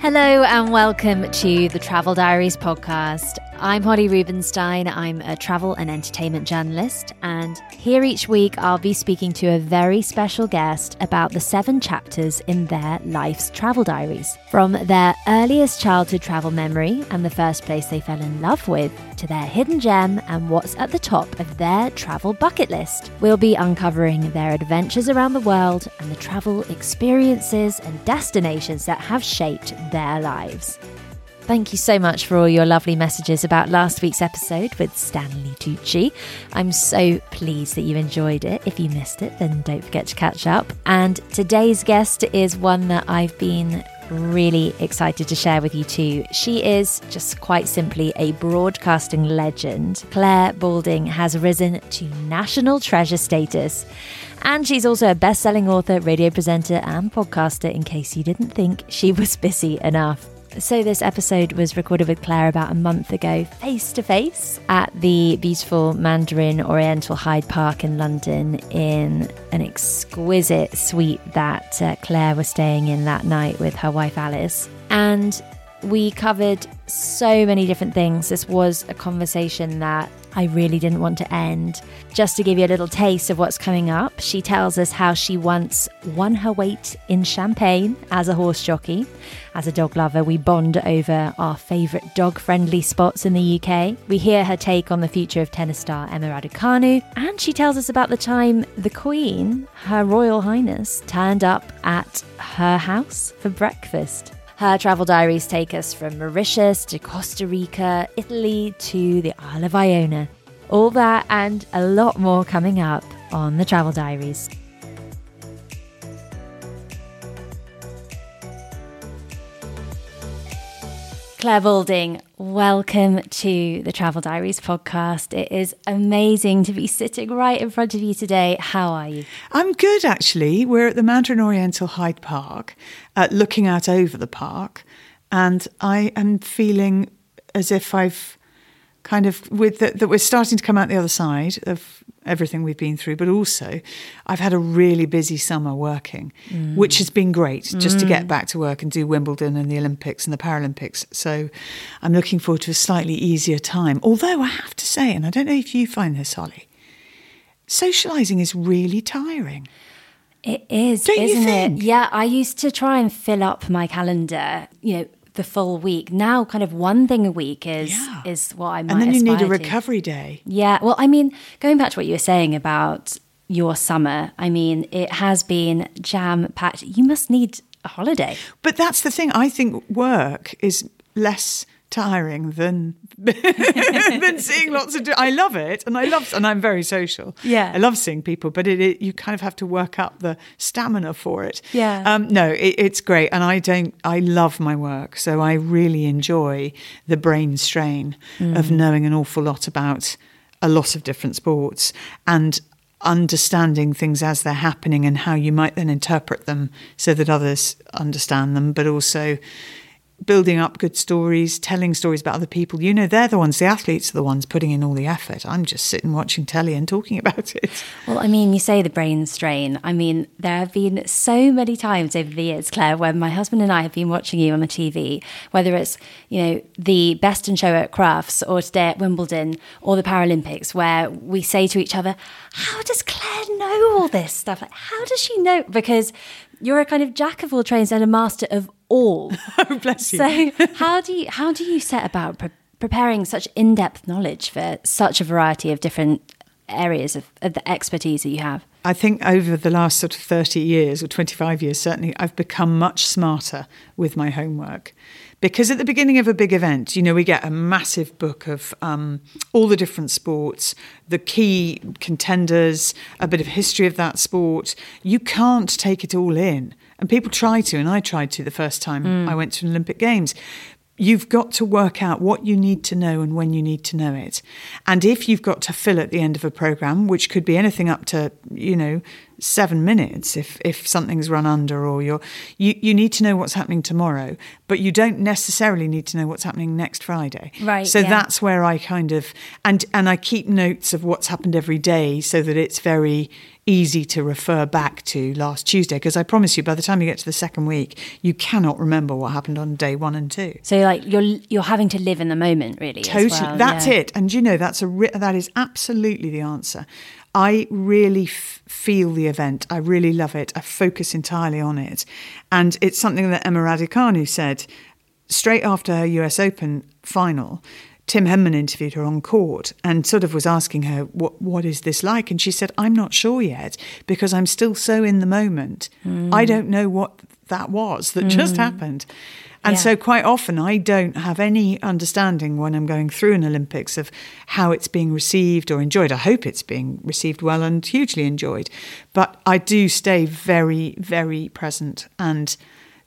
Hello and welcome to the Travel Diaries podcast. I'm Holly Rubenstein. I'm a travel and entertainment journalist, and here each week I'll be speaking to a very special guest about the seven chapters in their life's travel diaries. From their earliest childhood travel memory and the first place they fell in love with, to their hidden gem and what's at the top of their travel bucket list. We'll be uncovering their adventures around the world and the travel experiences and destinations that have shaped their lives. Thank you so much for all your lovely messages about last week's episode with Stanley Tucci. I'm so pleased that you enjoyed it. If you missed it, then don't forget to catch up. And today's guest is one that I've been really excited to share with you too. She is just quite simply a broadcasting legend. Clare Balding has risen to national treasure status. And she's also a best selling author, radio presenter, and podcaster, in case you didn't think she was busy enough. So, this episode was recorded with Clare about a month ago, face to face, at the beautiful Mandarin Oriental Hyde Park in London, in an exquisite suite that uh, Clare was staying in that night with her wife Alice. And we covered so many different things. This was a conversation that I really didn't want to end. Just to give you a little taste of what's coming up, she tells us how she once won her weight in champagne as a horse jockey. As a dog lover, we bond over our favourite dog friendly spots in the UK. We hear her take on the future of tennis star Emma Raducanu, and she tells us about the time the Queen, Her Royal Highness, turned up at her house for breakfast. Her travel diaries take us from Mauritius to Costa Rica, Italy to the Isle of Iona. All that and a lot more coming up on the Travel Diaries. Clare Balding, welcome to the Travel Diaries podcast. It is amazing to be sitting right in front of you today. How are you? I'm good, actually. We're at the Mandarin Oriental Hyde Park, uh, looking out over the park, and I am feeling as if I've kind of with the, that we're starting to come out the other side of everything we've been through but also I've had a really busy summer working mm. which has been great just mm. to get mm. back to work and do Wimbledon and the Olympics and the Paralympics so I'm looking forward to a slightly easier time although I have to say and I don't know if you find this Holly socializing is really tiring it is, Don't isn't it? Yeah, I used to try and fill up my calendar, you know, the full week. Now, kind of one thing a week is yeah. is what I might. And then you need a to. recovery day. Yeah. Well, I mean, going back to what you were saying about your summer, I mean, it has been jam packed. You must need a holiday. But that's the thing. I think work is less tiring than than seeing lots of. I love it, and I love, and I'm very social. Yeah, I love seeing people, but it, it you kind of have to work up the stamina for it. Yeah. Um, no, it, it's great, and I don't. I love my work, so I really enjoy the brain strain mm. of knowing an awful lot about a lot of different sports and understanding things as they're happening and how you might then interpret them so that others understand them, but also building up good stories, telling stories about other people. You know, they're the ones, the athletes are the ones putting in all the effort. I'm just sitting watching telly and talking about it. Well, I mean, you say the brain strain. I mean, there have been so many times over the years, Clare, where my husband and I have been watching you on the TV, whether it's, you know, the best in show at Crufts or today at Wimbledon or the Paralympics, where we say to each other, how does Clare know all this stuff? Like, how does she know? Because you're a kind of jack of all trades and a master of all. oh, bless you. So, how do you how do you set about pre- preparing such in depth knowledge for such a variety of different areas of, of, the expertise that you have? I think over the last sort of 30 years or 25 years, certainly, I've become much smarter with my homework. Because at the beginning of a big event, you know, we get a massive book of um, all the different sports, the key contenders, a bit of history of that sport. You can't take it all in. And people try to, and I tried to the first time mm. I went to an Olympic Games. You've got to work out what you need to know and when you need to know it. And if you've got to fill at the end of a program, which could be anything up to, you know, seven minutes if if something's run under or you're you, you need to know what's happening tomorrow but you don't necessarily need to know what's happening next friday Right, so yeah. that's where i kind of and and i keep notes of what's happened every day so that it's very easy to refer back to last tuesday because i promise you by the time you get to the second week you cannot remember what happened on day one and two So like you're you're having to live in the moment, really. as Totally, well, that's yeah. it. And you know, that's a re- that is absolutely the answer. I really f- feel the event. I really love it. I focus entirely on it, and it's something that Emma Raducanu said straight after her U.S. Open final. Tim Henman interviewed her on court and sort of was asking her, "What what is this like?" And she said, "I'm not sure yet because I'm still so in the moment. Hmm. I don't know what that was that hmm. just happened." And Yeah. so quite often I don't have any understanding when I'm going through an Olympics of how it's being received or enjoyed. I hope it's being received well and hugely enjoyed. But I do stay very, very present. And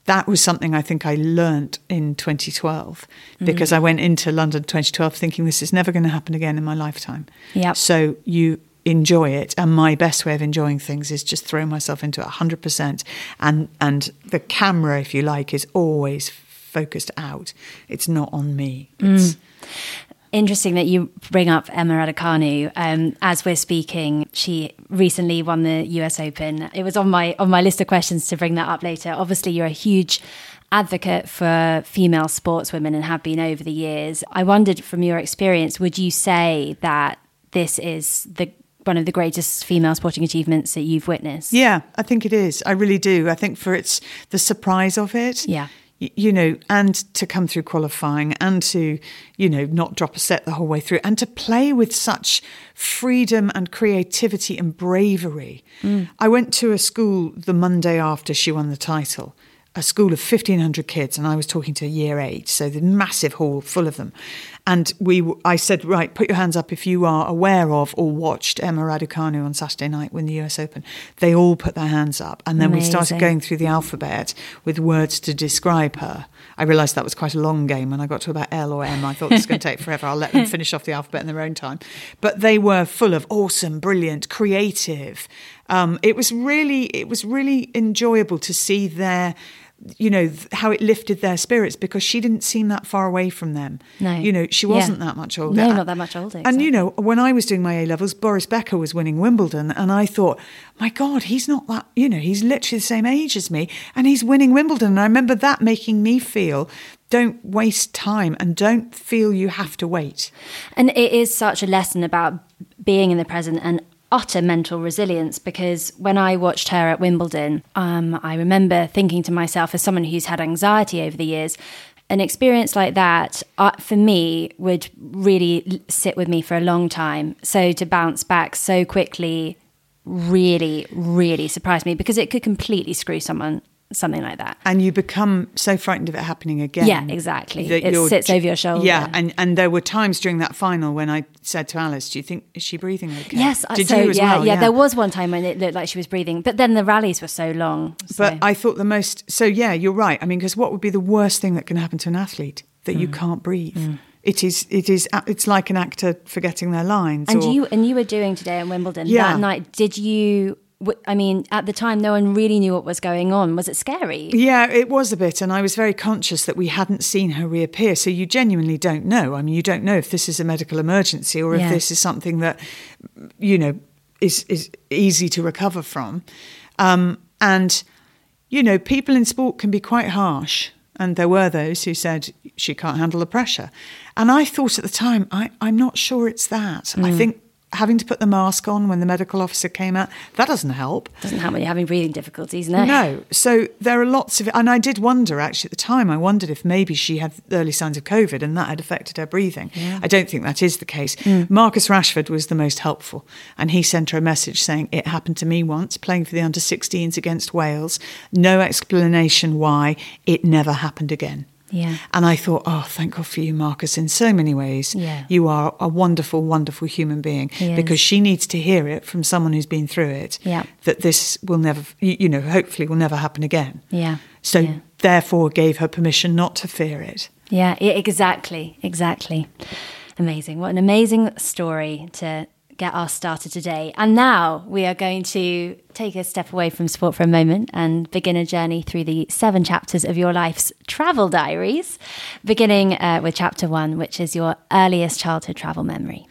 that was something I think I learnt in 2012 because I mm. went into London 2012 thinking this is never going to happen again in my lifetime. Yep. So you enjoy it and my best way of enjoying things is just throw myself into it 100% and and the camera if you like is always focused out. It's not on me. It's mm. Interesting that you bring up Emma Raducanu. Um, as we're speaking, she recently won the U.S. Open. It was on my on my list of questions to bring that up later. Obviously, you're a huge advocate for female sportswomen and have been over the years. I wondered, from your experience, would you say that this is the one of the greatest female sporting achievements that you've witnessed? yeah i think it is i really do i think for its the surprise of it Yeah. You know, and to come through qualifying and to, you know, not drop a set the whole way through and to play with such freedom and creativity and bravery. Mm. I went to a school the Monday after she won the title, a school of 1,500 kids, and I was talking to a year eight, so the massive hall full of them. And we, I said, right, put your hands up if you are aware of or watched Emma Raducanu on Saturday night win the US Open. They all put their hands up. And then we started going through the alphabet with words to describe her. I realised that was quite a long game. When I got to about L or M, I thought this is going to take forever. I'll let them finish off the alphabet in their own time. But they were full of awesome, brilliant, creative. Um, it was really, it was really enjoyable to see their. You know th- how it lifted their spirits because she didn't seem that far away from them. No. you know she wasn't that much older. No, not that much older, And you know, when I was doing my A levels, Boris Becker was winning Wimbledon, and I thought, my God, he's not that. You know, he's literally the same age as me, and he's winning Wimbledon. And I remember that making me feel, don't waste time, and don't feel you have to wait. And it is such a lesson about being in the present and utter mental resilience because when I watched her at Wimbledon, um, I remember thinking to myself, as someone who's had anxiety over the years, an experience like that uh, for me would really sit with me for a long time. So to bounce back so quickly really, really surprised me because it could completely screw someone, something like that. And you become so frightened of it happening again. Yeah, exactly. It sits over your shoulder. Yeah, and, and there were times during that final when I said to Alice, "Do you think is she breathing okay?" Yes, I did so you as yeah, well? yeah, There was one time when it looked like she was breathing, but then the rallies were so long. so- But I thought the most. So yeah, you're right. I mean, because what would be the worst thing that can happen to an athlete that Mm. you can't breathe? It is. It is. It's like an actor forgetting their lines. and or, you and you were doing today in Wimbledon Yeah. that night. Did you? I mean, at the time, no one really knew what was going on. Was it scary? Yeah, it was a bit, and I was very conscious that we hadn't seen her reappear. So you genuinely don't know. I mean, you don't know if this is a medical emergency or if Yeah. this is something that, you know, is is easy to recover from. Um, and you know, people in sport can be quite harsh, and there were those who said she can't handle the pressure. And I thought at the time, I, I'm not sure it's that. I think having to put the mask on when the medical officer came out that doesn't help. Doesn't help when you're having breathing difficulties. No. No. So there are lots of, and I did wonder actually at the time, I wondered if maybe she had early signs of COVID and that had affected her breathing. I don't think that is the case. Mm. Marcus Rashford was the most helpful, and he sent her a message saying, It happened to me once playing for the under 16s against Wales. No explanation why. It never happened again. Yeah. And I thought, oh, thank God for you, Marcus, in so many ways. Yeah. You are a wonderful, wonderful human being He is. because she needs to hear it from someone who's been through it Yeah. that this will never, you know, hopefully will never happen again. Yeah. So Yeah. therefore gave her permission not to fear it. Yeah, yeah, exactly, exactly. Amazing. What an amazing story to get us started today. And now we are going to take a step away from sport for a moment and begin a journey through the seven chapters of your life's travel diaries, beginning uh, with chapter one, which is your earliest childhood travel memory.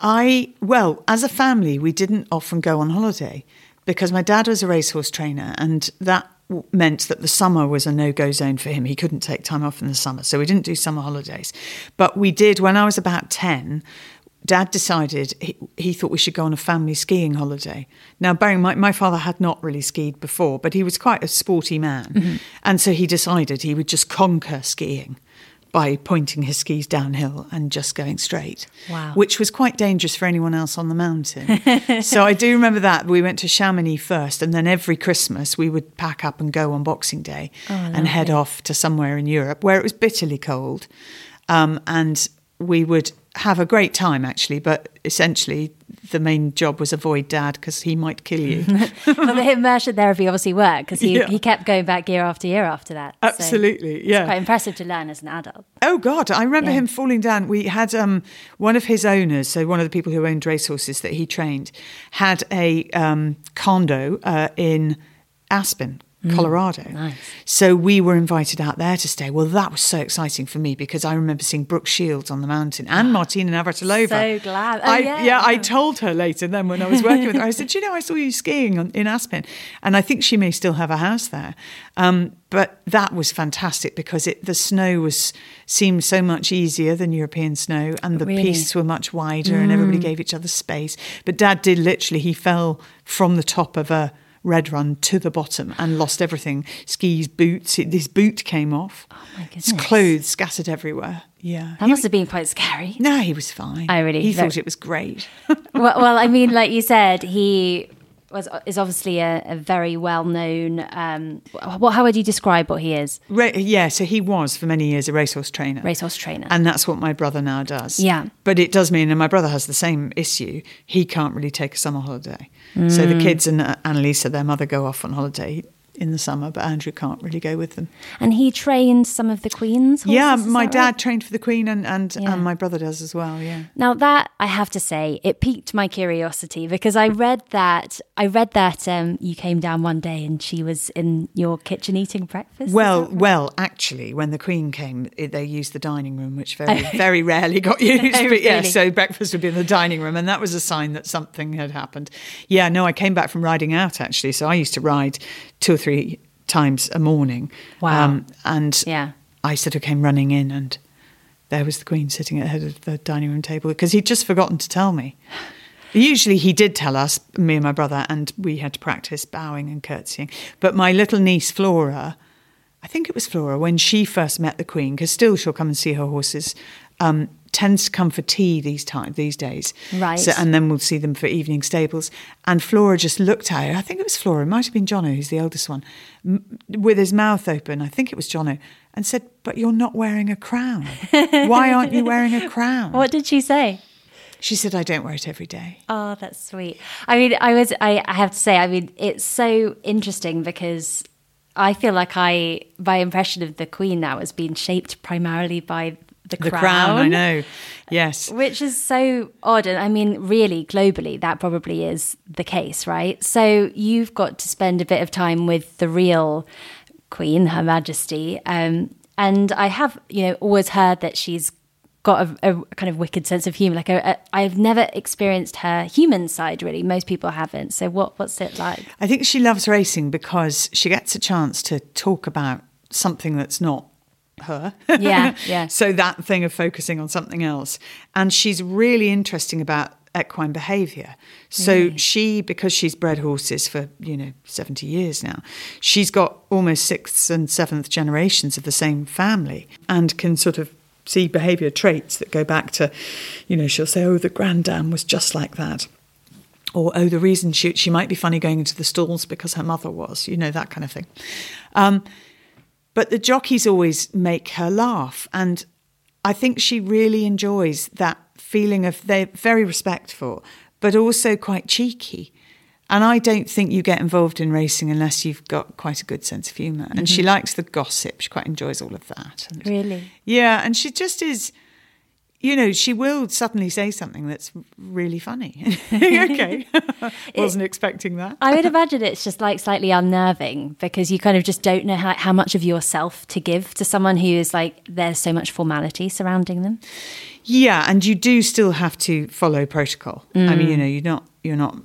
I, well, as a family, we didn't often go on holiday because my dad was a racehorse trainer and that meant that the summer was a no-go zone for him. He couldn't take time off in the summer, so we didn't do summer holidays. But we did when I was about 10, Dad decided he, he, thought we should go on a family skiing holiday. Now, bearing my, my father had not really skied before, but he was quite a sporty man. Mm-hmm. And so he decided he would just conquer skiing by pointing his skis downhill and just going straight. Wow. Which was quite dangerous for anyone else on the mountain. so I do remember that. We went to Chamonix first, and then every Christmas we would pack up and go on Boxing Day oh, and head off to somewhere in Europe where it was bitterly cold. Um, and we would have a great time actually, but essentially the main job was avoid dad because he might kill you. well, the immersion therapy obviously worked because he, yeah. he kept going back year after year after that. Absolutely, so yeah. quite impressive to learn as an adult. Oh God, I remember yeah. him falling down. We had um, one of his owners, so one of the people who owned racehorses that he trained, had a um, condo uh, in Aspen. Colorado. Mm, nice. So we were invited out there to stay. Well, that was so exciting for me because I remember seeing Brooke Shields on the mountain and Martina Navratilova. So glad. Oh, I, yeah. yeah, I told her later then when I was working with her, I said, you know, I saw you skiing on, in Aspen. And I think she may still have a house there. Um, but that was fantastic because it, the snow was seemed so much easier than European snow, and the really? pistes were much wider, mm. and everybody mm. gave each other space. But Dad did literally; he fell from the top of a red run to the bottom and lost everything skis, boots. His boot came off. Oh my goodness. His clothes scattered everywhere. Yeah. That he, must have been quite scary. No, he was fine. I really He thought it was great. well, well, I mean, like you said, he was is obviously a, a very well known. Um, what how would you describe what he is? Ra- yeah, so he was for many years a racehorse trainer. Racehorse trainer, and that's what my brother now does. Yeah, but it does mean, and my brother has the same issue. He can't really take a summer holiday. Mm. So the mm. kids and Annalisa, their mother, go off on holiday in the summer, but Andrew can't really go with them. And he trained some of the Queen's horses, Yeah, my dad right? trained for the Queen and, and, yeah. and my brother does as well, yeah. Now that, I have to say, it piqued my curiosity because I read that, I read that um, you came down one day and she was in your kitchen eating breakfast. Well, right? well, actually, when the Queen came, it, they used the dining room, which very, very rarely got used. but yeah, so breakfast would be in the dining room and that was a sign that something had happened. Yeah, no, I came back from riding out actually. So I used to ride two or three times a morning. Wow. Um, and yeah. I sort of came running in and there was the Queen sitting at the head of the dining room table because he'd just forgotten to tell me. Usually he did tell us, me and my brother, and we had to practice bowing and curtsying. But my little niece Flora, I think it was Flora, when she first met the Queen, because still she'll come and see her horses, um, tends to come for tea these time these days. Right. So, and then we'll see them for evening stables. And Flora just looked at her. I think it was Flora. It might have been Jono, who's the eldest one, m- with his mouth open. I think it was Jono, and said, "But you're not wearing a crown. Why aren't you wearing a crown?" What did she say? She said, "I don't wear it every day." Oh, that's sweet. I mean, I was. I, I have to say, I mean, it's so interesting because I feel like I my impression of the Queen now has been shaped primarily by the, the crown. crown. I know. Yes. Which is so odd. And I mean, really, globally, that probably is the case, right? So you've got to spend a bit of time with the real Queen, Her Majesty. Um, and I have, you know, always heard that she's got a, a kind of wicked sense of humor. Like i have never experienced her human side really. Most people haven't. So what what's it like? I think she loves racing because she gets a chance to talk about something that's not her. Yeah, yeah. so that thing of focusing on something else. And she's really interesting about equine behavior. So she, because she's bred horses for, you know, 70 years now, she's got almost sixth and seventh generations of the same family and can sort of see behavior traits that go back to, you know, she'll say, oh, the granddam was just like that. Or, oh, the reason she, she might be funny going into the stalls because her mother was, you know, that kind of thing. Um, but the jockeys always make her laugh. And I think she really enjoys that feeling of they're very respectful, but also quite cheeky. And I don't think you get involved in racing unless you've got quite a good sense of humour. And mm-hmm. she likes the gossip. She quite enjoys all of that. And really? Yeah. And she just is, you know, she will suddenly say something that's really funny. okay. Wasn't expecting that. I would imagine it's just like slightly unnerving because you kind of just don't know how, how much of yourself to give to someone who is like, there's so much formality surrounding them. Yeah. And you do still have to follow protocol. I mean, mm. you know, you're not, you're not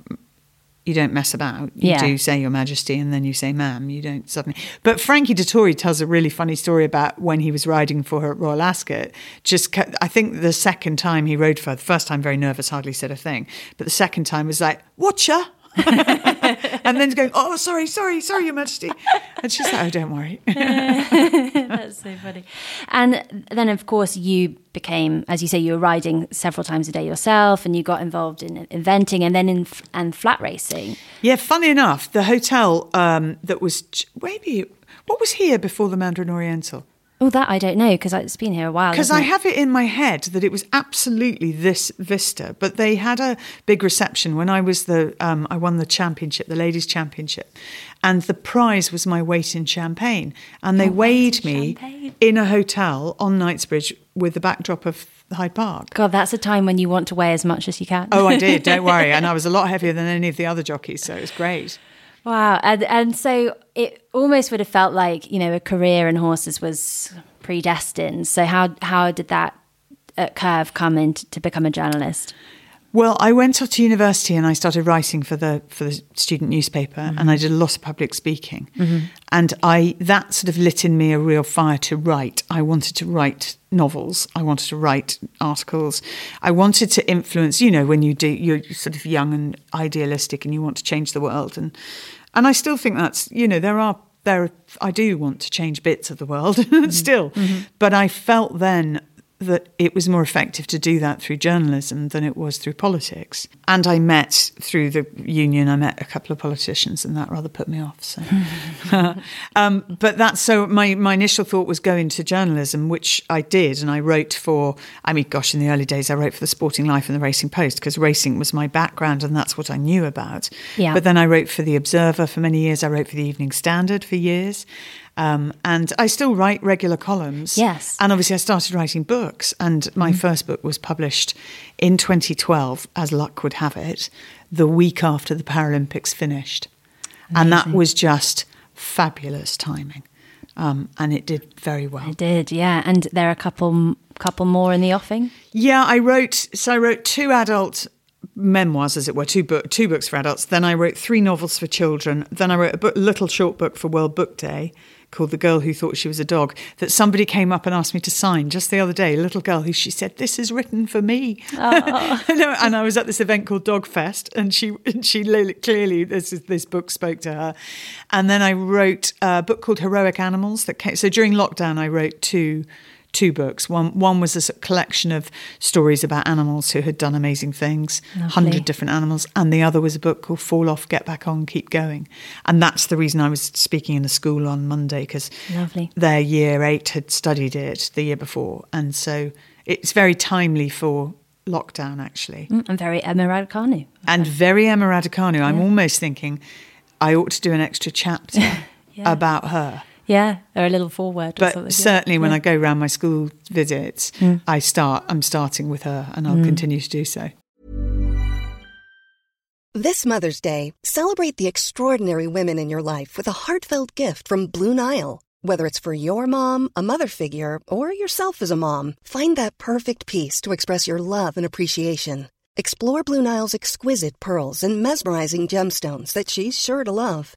you don't mess about. You Yeah. do say Your Majesty and then you say Ma'am. You don't suddenly. But Frankie Dettori tells a really funny story about when he was riding for her at Royal Ascot. Just, I think the second time he rode for her, the first time very nervous, hardly said a thing. But the second time was like, Watcher. and then going, Oh, sorry, sorry, sorry, Your Majesty. And she's like, Oh, don't worry. That's so funny. And then, of course, you became, as you say, you were riding several times a day yourself, and you got involved in eventing and then in f- and flat racing. Yeah, funny enough, the hotel um, that was maybe what was here before the Mandarin Oriental? Oh, that I don't know because it's been here a while. Because I have it in my head that it was absolutely this vista, but they had a big reception when I was the um, I won the championship, the ladies' championship, and the prize was my weight in champagne, and they Your weight weighed in me champagne. in a hotel on Knightsbridge with the backdrop of Hyde Park. God, that's a time when you want to weigh as much as you can. Oh, I did. Don't worry, and I was a lot heavier than any of the other jockeys, so it was great. Wow. And, and so it almost would have felt like, you know, a career in horses was predestined. So how, how did that uh, curve come in to, to become a journalist? Well, I went off to university and I started writing for the for the student newspaper, and I mm-hmm. did a lot of public speaking, mm-hmm. and I that sort of lit in me a real fire to write. I wanted to write novels. I wanted to write articles. I wanted to influence. You know, when you do, you're sort of young and idealistic, and you want to change the world, and and I still think that's you know there are there I do want to change bits of the world mm-hmm. still, but I felt then that it was more effective to do that through journalism than it was through politics. And I met through the union, I met a couple of politicians, and that rather put me off. So, um, but that's so. My my initial thought was go into journalism, which I did, and I wrote for. I mean, gosh, in the early days, I wrote for the Sporting Life and the Racing Post because racing was my background, and that's what I knew about. Yeah. But then I wrote for the Observer for many years. I wrote for the Evening Standard for years. Um, and I still write regular columns. Yes. And obviously, I started writing books, and my first book was published in 2012, as luck would have it, the week after the Paralympics finished. And that was just fabulous timing. Um, and it did very well. It did, yeah. And there are a couple couple more in the offing. Yeah, I wrote. So I wrote two adult memoirs, as it were, two book, two books for adults. Then I wrote three novels for children. Then I wrote a book, little short book for World Book Day called "The Girl Who Thought She Was a Dog." That somebody came up and asked me to sign just the other day. A little girl who she said, "This is written for me." and I was at this event called Dog Fest, and she and she clearly this is, this book spoke to her. And then I wrote a book called Heroic Animals. That came, so during lockdown, I wrote two two books. One one was a collection of stories about animals who had done amazing things, hundred different animals, and the other was a book called Fall Off, Get Back On, Keep Going. And that's the reason I was speaking in a school on Monday because their year eight had studied it the year before, and so it's very timely for lockdown actually Mm, And very Emma Raducanu. and very Emma Raducanu. I'm almost thinking I ought to do an extra chapter Yeah. about her. Yeah, or a little foreword or But something. certainly, when Yeah. I go around my school visits, mm. I start. I'm starting with her, and I'll mm. continue to do so. This Mother's Day, celebrate the extraordinary women in your life with a heartfelt gift from Blue Nile. Whether it's for your mom, a mother figure, or yourself as a mom, find that perfect piece to express your love and appreciation. Explore Blue Nile's exquisite pearls and mesmerizing gemstones that she's sure to love.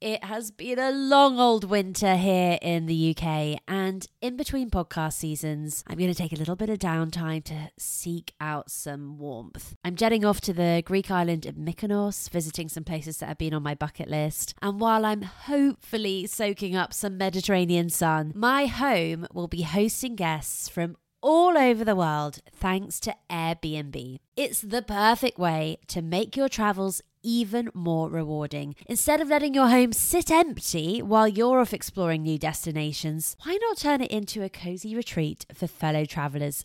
It has been a long old winter here in the UK, and in between podcast seasons, I'm going to take a little bit of downtime to seek out some warmth. I'm jetting off to the Greek island of Mykonos, visiting some places that have been on my bucket list, and while I'm hopefully soaking up some Mediterranean sun, my home will be hosting guests from all over the world thanks to Airbnb. It's the perfect way to make your travels even more rewarding. Instead of letting your home sit empty while you're off exploring new destinations, why not turn it into a cozy retreat for fellow travelers?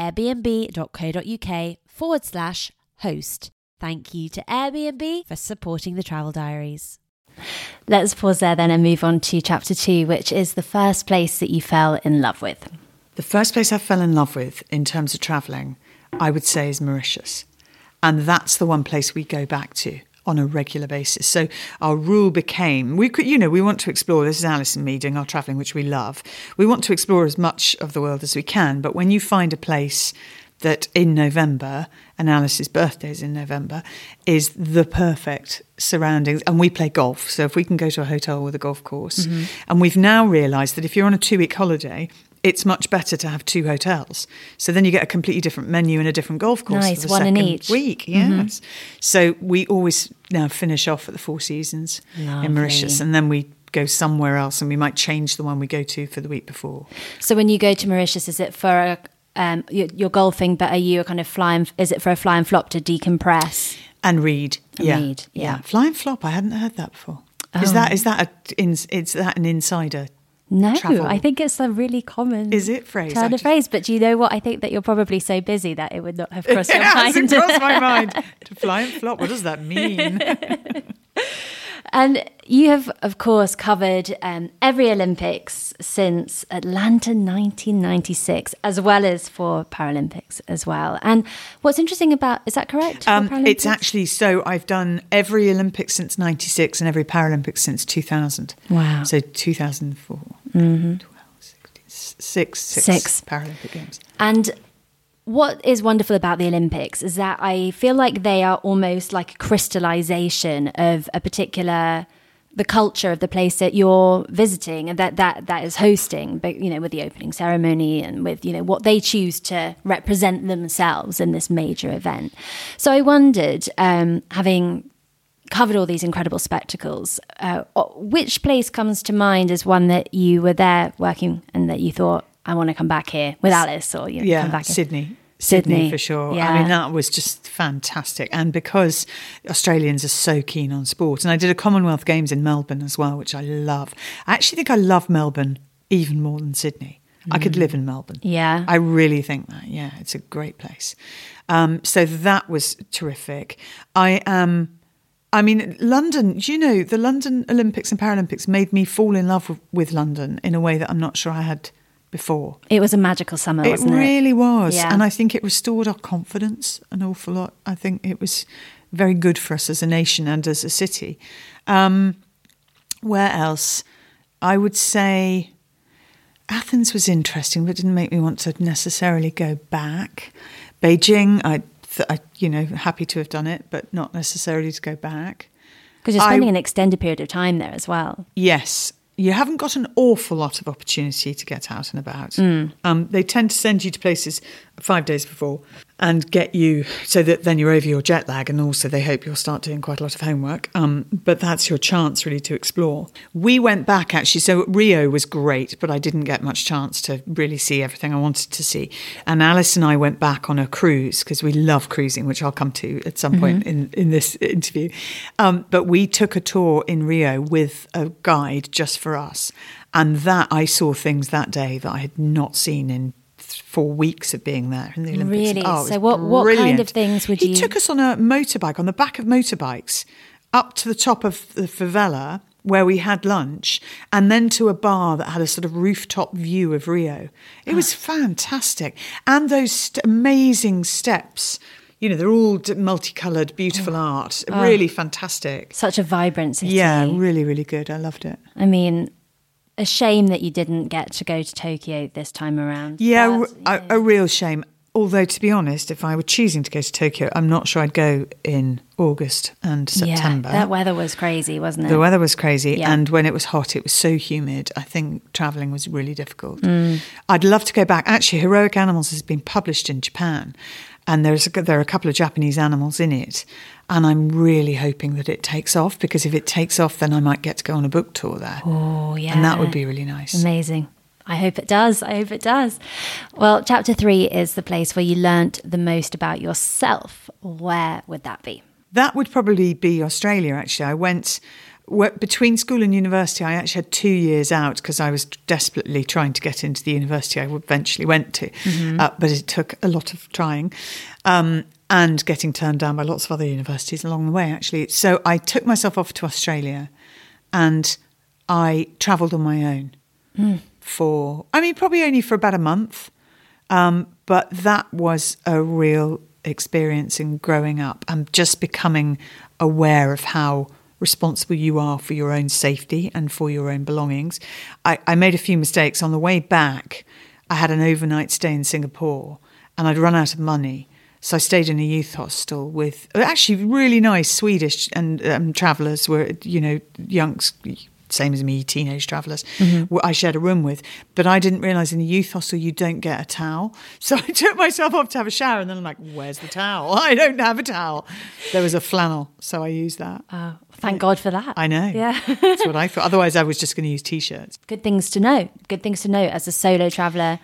airbnb.co.uk forward slash host. Thank you to Airbnb for supporting the Travel Diaries. Let's pause there then and move on to chapter two, which is the first place that you fell in love with. The first place I fell in love with in terms of travelling, I would say, is Mauritius. And that's the one place we go back to on a regular basis. So our rule became we could, you know, we want to explore. This is Alice and me doing our travelling, which we love. We want to explore as much of the world as we can. But when you find a place that in November, and Alice's birthday is in November, is the perfect surroundings. And we play golf. So if we can go to a hotel with a golf course, mm-hmm. and we've now realised that if you're on a two week holiday, it's much better to have two hotels. So then you get a completely different menu and a different golf course nice, for the one second in each. week. Mm-hmm. Yes. Mm-hmm. So we always now finish off at the Four Seasons Lovely. in Mauritius, and then we go somewhere else, and we might change the one we go to for the week before. So when you go to Mauritius, is it for a, um, you're, you're, golfing, but are you a kind of flying? Is it for a flying flop to decompress and read? And yeah, read, yeah. yeah. Flying flop. I hadn't heard that before. Oh. Is that is that a, is that an insider no, travel. I think it's a really common is it phrase turn of phrase. But do you know what? I think that you're probably so busy that it would not have crossed your mind. it crossed my mind to fly and flop. What does that mean? And you have, of course, covered um, every Olympics since Atlanta 1996, as well as for Paralympics as well. And what's interesting about is that correct? Um, it's actually so I've done every Olympics since 96 and every Paralympics since 2000. Wow. So 2004. Mm-hmm. 12, 16, six, six, six Paralympic Games. And what is wonderful about the Olympics is that I feel like they are almost like a crystallization of a particular the culture of the place that you're visiting and that that that is hosting but you know with the opening ceremony and with you know what they choose to represent themselves in this major event so i wondered um, having covered all these incredible spectacles uh, which place comes to mind as one that you were there working and that you thought I want to come back here with Alice or you know, yeah, come back Sydney. Here. Sydney, Sydney for sure. Yeah. I mean, that was just fantastic. And because Australians are so keen on sport, and I did a Commonwealth Games in Melbourne as well, which I love. I actually think I love Melbourne even more than Sydney. Mm. I could live in Melbourne. Yeah. I really think that. Yeah, it's a great place. Um, so that was terrific. I am. Um, I mean, London, you know, the London Olympics and Paralympics made me fall in love with, with London in a way that I'm not sure I had before. It was a magical summer, it wasn't it? really was. Yeah. And I think it restored our confidence an awful lot. I think it was very good for us as a nation and as a city. Um, where else? I would say Athens was interesting, but didn't make me want to necessarily go back. Beijing, I, I you know, happy to have done it, but not necessarily to go back. Because you're spending I, an extended period of time there as well. Yes, you haven't got an awful lot of opportunity to get out and about. Mm. Um, they tend to send you to places five days before and get you so that then you're over your jet lag and also they hope you'll start doing quite a lot of homework. Um, but that's your chance really to explore. We went back actually. So rio was great but i didn't get much chance to really see everything i wanted to see. And alice and i went back on a cruise because we love cruising which i'll come to at some point mm-hmm. in, in this interview. Um, but we took a tour in rio with a guide just for us. And that i saw things that day that i had not seen in four weeks of being there in the Olympics. Really? Oh, so what, what kind of things would he you... He took us on a motorbike, on the back of motorbikes, up to the top of the favela where we had lunch and then to a bar that had a sort of rooftop view of Rio. It was ah. fantastic. And those st- amazing steps. You know, they're all multicolored, beautiful oh. art. Oh. Really fantastic. Such a vibrant city. Yeah, really, really good. I loved it. I mean, a shame that you didn't get to go to Tokyo this time around. Yeah, But, a, a real shame. Although, to be honest, if I were choosing to go to Tokyo, I'm not sure I'd go in August and September. Yeah, that weather was crazy, wasn't it? The weather was crazy, Yeah. and when it was hot, it was so humid. I think traveling was really difficult. Mm. I'd love to go back. Actually, Heroic Animals has been published in Japan, and there's a, there are a couple of Japanese animals in it. And I'm really hoping that it takes off because if it takes off, then I might get to go on a book tour there, Oh, yeah. and that would be really nice. Amazing. I hope it does. I hope it does. Well, chapter three is the place where you learnt the most about yourself. Where would that be? That would probably be Australia, actually. I went between school and university. I actually had two years out because I was desperately trying to get into the university I eventually went to, uh, but it took a lot of trying um, and getting turned down by lots of other universities along the way, actually. So I took myself off to Australia and I travelled on my own for, I mean, probably only for about a month. Um, but that was a real experience in growing up and just becoming aware of how responsible you are for your own safety and for your own belongings. I, I made a few mistakes. On the way back, I had an overnight stay in Singapore and I'd run out of money. So I stayed in a youth hostel with actually really nice Swedish and um, travellers were, you know, youngs, same as me, teenage travellers, who I shared a room with. But I didn't realise in a youth hostel you don't get a towel. So I took myself off to have a shower and then I'm like, where's the towel? I don't have a towel. There was a flannel, so I used that. Oh, thank God for that. I know. Yeah. That's what I thought. Otherwise, I was just going to use t shirts. Good things to know. Good things to know as a solo traveller.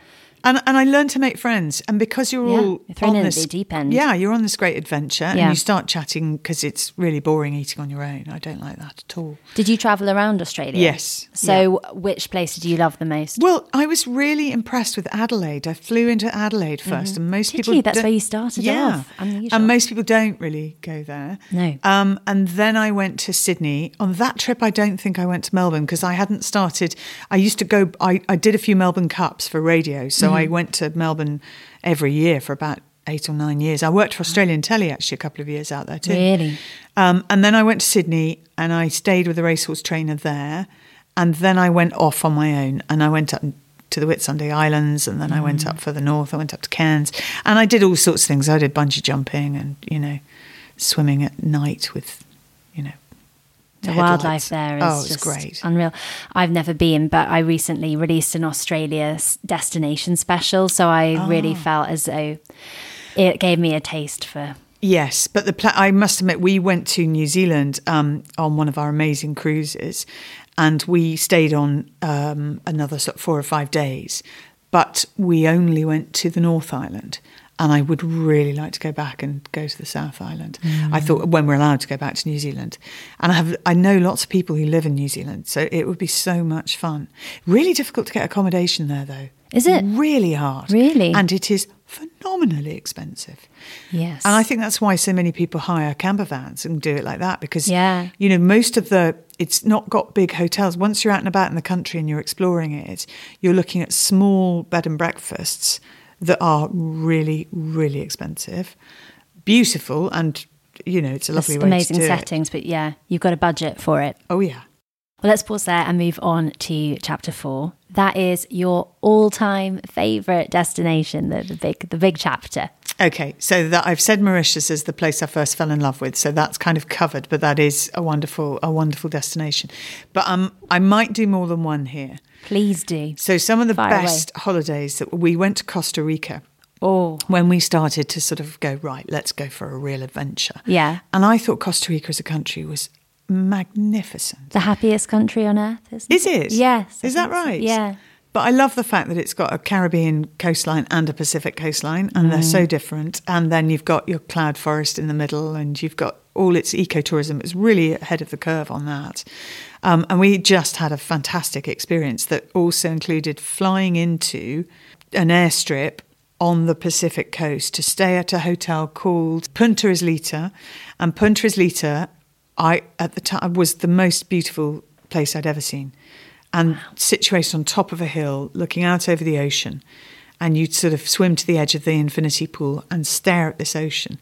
And, and I learned to make friends. And because you're Yeah, all you're on in this the deep end. yeah, you're on this great adventure, Yeah. and you start chatting because it's really boring eating on your own. I don't like that at all. Did you travel around Australia? Yes, So, which place did you love the most? Well, I was really impressed with Adelaide. I flew into Adelaide 1st and most Mm-hmm. Did people you? That's where you started yeah. off. And most people don't really go there. No. Um, and then I went to Sydney. On that trip, I don't think I went to Melbourne because I hadn't started. I used to go. I, I did a few Melbourne Cups for radio, so Mm-hmm. I went to Melbourne every year for about eight or nine years. I worked for Australian Telly actually a couple of years out there too. Really? Um, and then I went to Sydney and I stayed with a racehorse trainer there. And then I went off on my own and I went up to the Whitsunday Islands and then I went up further north. I went up to Cairns and I did all sorts of things. I did bungee jumping and, you know, swimming at night with, The wildlife there is oh, it's just great. unreal. I've never been, but I recently released an Australia destination special, so I really Ah. felt as though it gave me a taste for. Yes, but the pla- I must admit we went to New Zealand um, on one of our amazing cruises, and we stayed on um, another sort of four or five days, but we only went to the North Island. And I would really like to go back and go to the South Island. I thought mm. when we're allowed to go back to New Zealand, and I have I know lots of people who live in New Zealand, so it would be so much fun. Really difficult to get accommodation there, though. Is it? really hard? Really? and it is phenomenally expensive. Yes. And I think that's why so many people hire camper vans and do it like that because, Yeah. you know, most of the, it's not got big hotels. Once you're out and about in the country and you're exploring it, you're looking at small bed and breakfasts that are really, really expensive, beautiful, and, you know, it's a lovely way amazing to do it. settings, but yeah, you've got a budget for it. Oh, yeah. Well, let's pause there and move on to chapter four. That is your all-time favorite destination, the, the big, the big chapter. Okay, so that I've said Mauritius is the place I first fell in love with, so that's kind of covered. But that is a wonderful, a wonderful destination. But um, I might do more than one here. Please do. So some of the Fire away. best holidays that we went to Costa Rica Oh, when we started to sort of go right. Let's go for a real adventure. Yeah. and I thought Costa Rica as a country was magnificent. the happiest country on earth, isn't Is it? Yes. Is that think so. right? Yeah. But I love the fact that it's got a Caribbean coastline and a Pacific coastline, and they're Mm. so different. And then you've got your cloud forest in the middle, and you've got all its ecotourism. It's really ahead of the curve on that. Um, and we just had a fantastic experience that also included flying into an airstrip on the Pacific coast to stay at a hotel called Punta Islita. And Punta Islita, I at the time was the most beautiful place I'd ever seen. And situated on top of a hill, looking out over the ocean. And you'd sort of swim to the edge of the infinity pool and stare at this ocean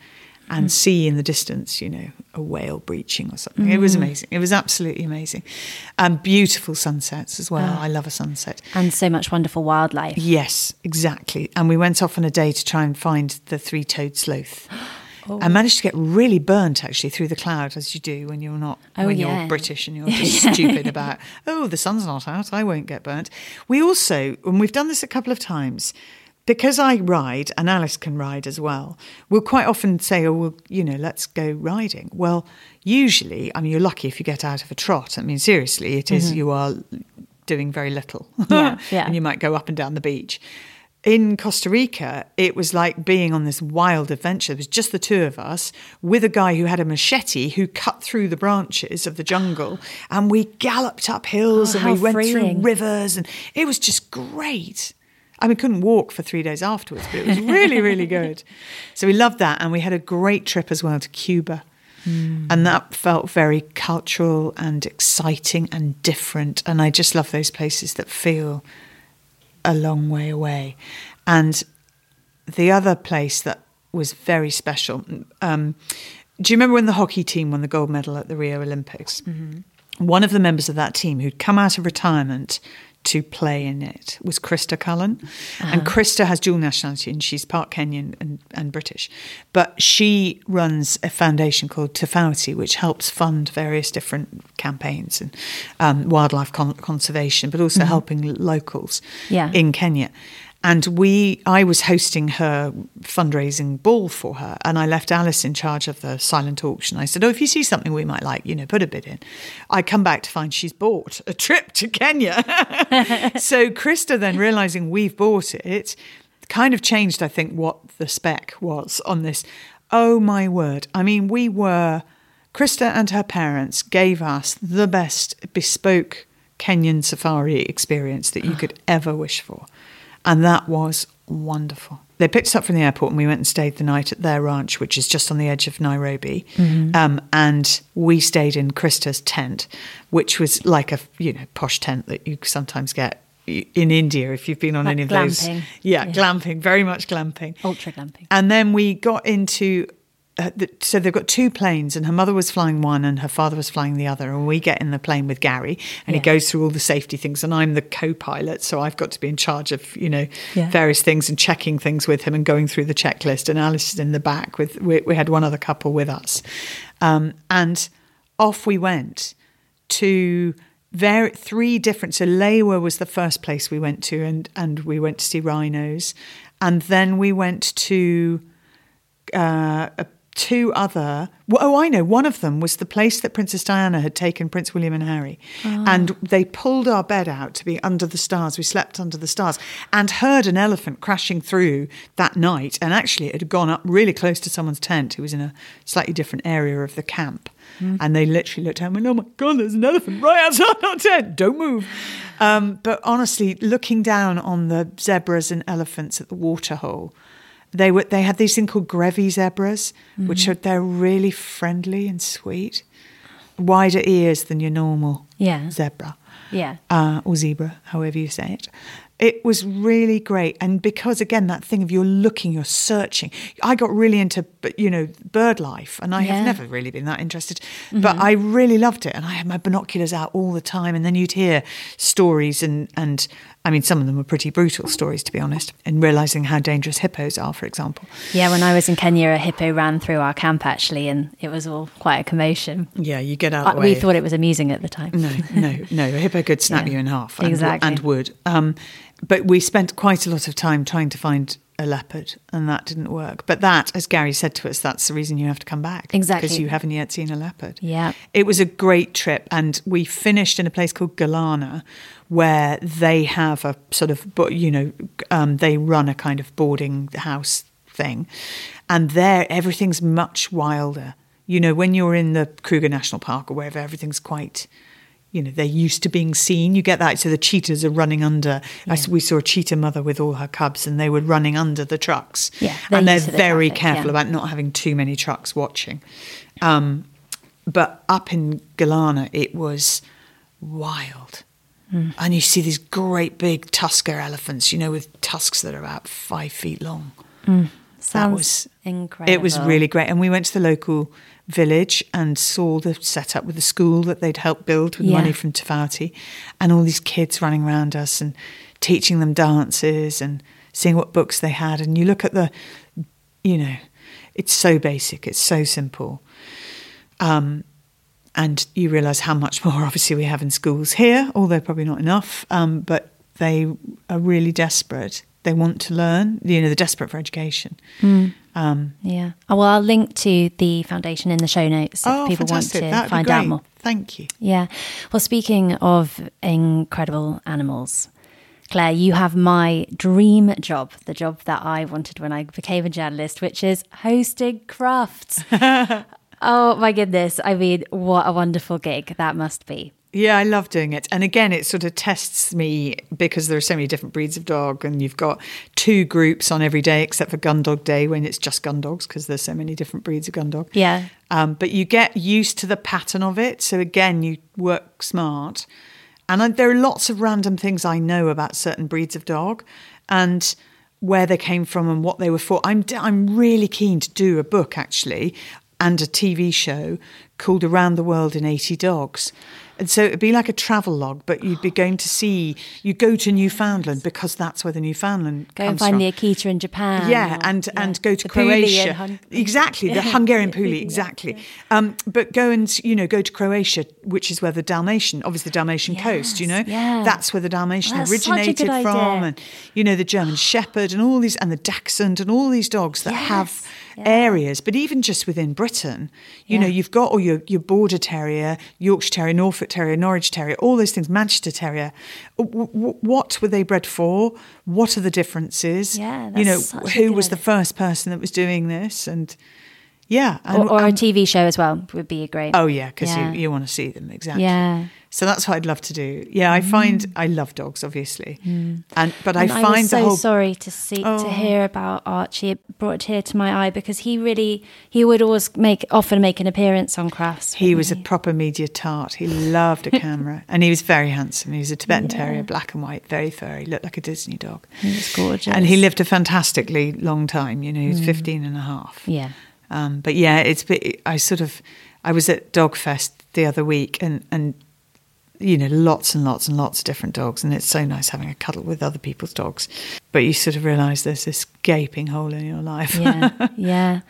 and hmm. see in the distance, you know, a whale breaching or something. It was hmm. amazing. It was absolutely amazing. And beautiful sunsets as well. Ah. I love a sunset. And so much wonderful wildlife. Yes, exactly. And we went off on a day to try and find the three toed sloth. I managed to get really burnt actually through the cloud, as you do when you're not Oh, when yeah. you're British and you're just stupid about oh the sun's not out, I won't get burnt. We also, and we've done this a couple of times, because I ride and Alice can ride as well. We'll quite often say, oh well, you know, let's go riding. Well, usually, I mean, you're lucky if you get out of a trot. I mean, seriously, it is- you are doing very little, Mm-hmm. Yeah, yeah. and you might go up and down the beach in Costa Rica, it was like being on this wild adventure. It was just the two of us with a guy who had a machete who cut through the branches of the jungle. And we galloped up hills Oh, and we went freeing. through rivers. And it was just great. I mean, couldn't walk for three days afterwards, but it was really, really good. So we loved that. And we had a great trip as well to Cuba. Hmm. And that felt very cultural and exciting and different. And I just love those places that feel a long way away. And the other place that was very special. Um, do you remember when the hockey team won the gold medal at the Rio Olympics? One of the members of that team who'd come out of retirement to play in it was Krista Cullen. And Krista has dual nationality and she's part Kenyan and, and British. But she runs a foundation called Tofauti, which helps fund various different campaigns and um, wildlife con- conservation, but also helping locals Yeah. in Kenya. And we, I was hosting her fundraising ball for her, and I left Alice in charge of the silent auction. I said, "Oh, if you see something we might like, you know, put a bid in." I come back to find she's bought a trip to Kenya. so Krista, then realizing we've bought it, kind of changed, I think, what the spec was on this. Oh my word! I mean, we were Krista and her parents gave us the best bespoke Kenyan safari experience that you could ever wish for. And that was wonderful. They picked us up from the airport and we went and stayed the night at their ranch, which is just on the edge of Nairobi. Um, and we stayed in Krista's tent, which was like a you know posh tent that you sometimes get in India if you've been on Like any of those. Yeah, Yeah. glamping, very much glamping. Ultra glamping. And then we got into. Uh, the, so they've got two planes, and her mother was flying one, and her father was flying the other. And we get in the plane with Gary, and he goes through all the safety things, and I'm the co-pilot, so I've got to be in charge of you know Yeah. various things and checking things with him and going through the checklist. And Alice is in the back with we, we had one other couple with us, um, and off we went to very three different. So Lewa was the first place we went to, and and we went to see rhinos, and then we went to uh, uh, two other. well, Oh, I know. One of them was the place that Princess Diana had taken Prince William and Harry, and they pulled our bed out to be under the stars. We slept under the stars and heard an elephant crashing through that night. And actually, it had gone up really close to someone's tent who was in a slightly different area of the camp. And they literally looked at me and went, "Oh my god, there's an elephant right outside our tent! Don't move." Um, but honestly, looking down on the zebras and elephants at the waterhole, they were they had these thing called Grevy zebras, which are they're really friendly and sweet, wider ears than your normal Yeah. zebra, Yeah. uh, or zebra, however you say it. It was really great, and because again that thing of you're looking, you're searching. I got really into you know bird life, and I Yeah. have never really been that interested, but I really loved it, and I had my binoculars out all the time, and then you'd hear stories and and I mean some of them were pretty brutal stories to be honest, and realizing how dangerous hippos are, for example. Yeah, when I was in Kenya, a hippo ran through our camp actually, and it was all quite a commotion. Yeah, you get out. Uh, of the way. we thought it was amusing at the time. No, no, no. A hippo could snap Yeah, you in half. And, exactly. And would. Um, but we spent quite a lot of time trying to find a leopard, and that didn't work. But that, as Gary said to us, that's the reason you have to come back. Exactly. Because you haven't yet seen a leopard. Yeah. It was a great trip, and we finished in a place called Galana, where they have a sort of, you know, um, they run a kind of boarding house thing, and there everything's much wilder. You know, when you're in the Kruger National Park or wherever, everything's quite. You know, they're used to being seen. You get that. So the cheetahs are running under. I s we saw a cheetah mother with all her cubs, and they were running under the trucks. Yeah, they're and they're the very traffic, careful yeah. about not having too many trucks watching. Um, but up in Galana, it was wild. Hmm. And you see these great big tusker elephants, you know, with tusks that are about five feet long. Sounds was- incredible. It was really great. And we went to the local village and saw the setup with the school that they'd helped build with Yeah. money from Tofauti and all these kids running around us and teaching them dances and seeing what books they had. And you look at the, you know, it's so basic, it's so simple. Um, and you realise how much more obviously we have in schools here, although probably not enough. Um, but they are really desperate. They want to learn. You know, they're desperate for education. Um, Yeah. Oh, well, I'll link to the foundation in the show notes if oh, people fantastic! want to That'd find out more. Thank you. Yeah. Well, speaking of incredible animals, Clare, you have my dream job, the job that I wanted when I became a journalist, which is hosting Crufts. oh, my goodness. I mean, what a wonderful gig that must be. Yeah, I love doing it. And again, it sort of tests me because there are so many different breeds of dog, and you've got two groups on every day, except for gun dog day when it's just gun dogs because there's so many different breeds of gun dog. Yeah. Um, but you get used to the pattern of it. So again, you work smart. And I, there are lots of random things I know about certain breeds of dog and where they came from and what they were for. I'm, I'm really keen to do a book actually and a TV show called Around the World in 80 Dogs. And so it'd be like a travel log, but you'd be going to see, you go to Newfoundland because that's where the Newfoundland Go and find from. the Akita in Japan. Yeah, and yeah. and go to The Croatia. Hun- exactly, the Hungarian Puli, exactly. Um, but go and you know go to Croatia, which is where the Dalmatian, obviously the Dalmatian coast. You know, yeah. that's where the Dalmatian a originated from, idea. and you know the German Shepherd and all these and the Dachshund and all these dogs that have Yes, yeah. areas. But even just within Britain, you know, you've got all your your Border Terrier, Yorkshire Terrier, Norfolk Terrier, Norwich Terrier, all those things, Manchester Terrier. Uh, w- w- what were they bred for? What are the differences? Yeah, you know, that's such a who was the first person that was doing this, and yeah, and, Or, or a TV show as well would be a great. oh yeah, because Yeah. you, you want to see them exactly. Yeah. So that's what I'd love to do. Yeah, I find I love dogs, obviously, and but I Mm. And find I was so whole sorry to see Oh. to hear about Archie. It brought a tear to my eye because he really he would always make often make an appearance on Crufts. He was a proper media tart. He loved a camera, and he was very handsome. He was a Tibetan Terrier, black and white, very furry, looked like a Disney dog. He was gorgeous. And he lived a fantastically long time. You know, he was 15 and a half. Yeah. Um, but yeah, it's. I sort of. I was at Dogfest the other week, and and you know, lots and lots and lots of different dogs, and it's so nice having a cuddle with other people's dogs. But you sort of realise there's this gaping hole in your life. yeah, yeah,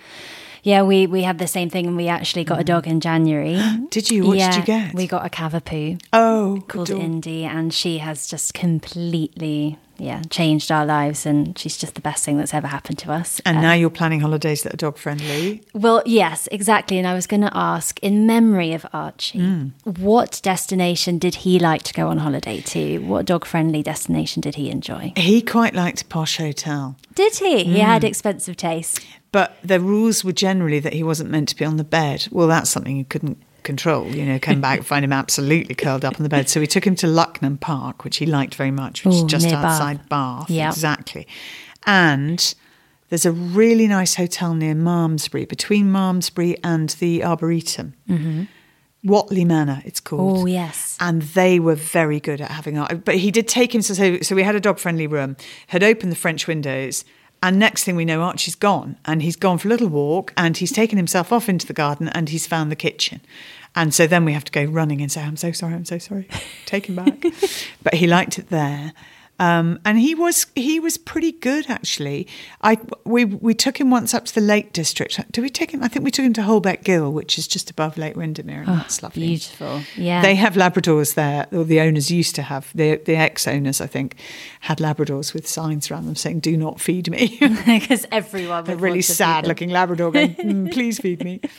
yeah. We we had the same thing, and we actually got a dog in January. Did you? What yeah, did you get? We got a Cavapoo oh, called. Indy, and she has just completely yeah changed our lives, and she's just the best thing that's ever happened to us. And Uh, now you're planning holidays that are dog friendly. Well, yes, exactly. And I was going to ask, in memory of Archie, Hmm. what destination did he like to go on holiday to? What dog friendly destination did he enjoy? He quite liked posh hotel. Did he? He Hmm. had expensive taste. But the rules were generally that he wasn't meant to be on the bed. Well, that's something you couldn't control. You know, come back, find him absolutely curled up on the bed. So we took him to Lucknam Park, which he liked very much, which is just near Bath. outside Bath. Yep. Exactly. And there's a really nice hotel near Malmesbury, between Malmesbury and the Arboretum. Mm-hmm. Whatley Manor, it's called. Oh, yes. And they were very good at having our. But he did take him. So, so we had a dog friendly room, had opened the French windows. And next thing we know, Archie's gone and he's gone for a little walk and he's taken himself off into the garden and he's found the kitchen. And so then we have to go running and say, I'm so sorry, I'm so sorry, take him back. but he liked it there. Um, and he was he was pretty good actually. I we we took him once up to the Lake District. Did we take him? I think we took him to Holbeck Ghyll, which is just above Lake Windermere, and that's lovely. Beautiful. Yeah. They have Labradors there, or the owners used to have. The, the ex owners, I think, had Labradors with signs around them saying, Do not feed me. because everyone a really want to feed sad looking Labrador going, "Mm, Please feed me.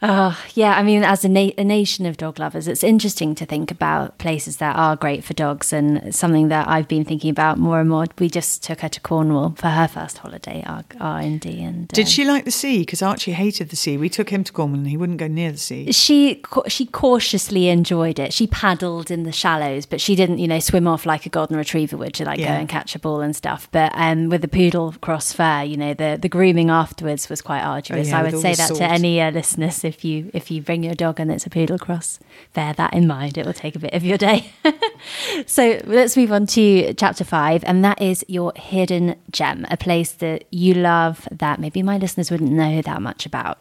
Oh, yeah, I mean, as a, na- a nation of dog lovers, it's interesting to think about places that are great for dogs, and something that I've been thinking about more and more. We just took her to Cornwall for her first holiday, our, our Indy, and Did um, she like the sea? Because Archie hated the sea. We took him to Cornwall and he wouldn't go near the sea. She she cautiously enjoyed it. She paddled in the shallows, but she didn't, you know, swim off like a golden retriever would. She like go and catch a ball and stuff. But um, with the poodle cross fair, you know, the the grooming afterwards was quite arduous. Oh, yeah, I would say that salt. to any uh, listeners if you if you bring your dog and it's a poodle cross. Bear that in mind. It will take a bit of your day. so let's move on to chapter five, and that is your hidden gem, a place that you love that maybe my listeners wouldn't know that much about.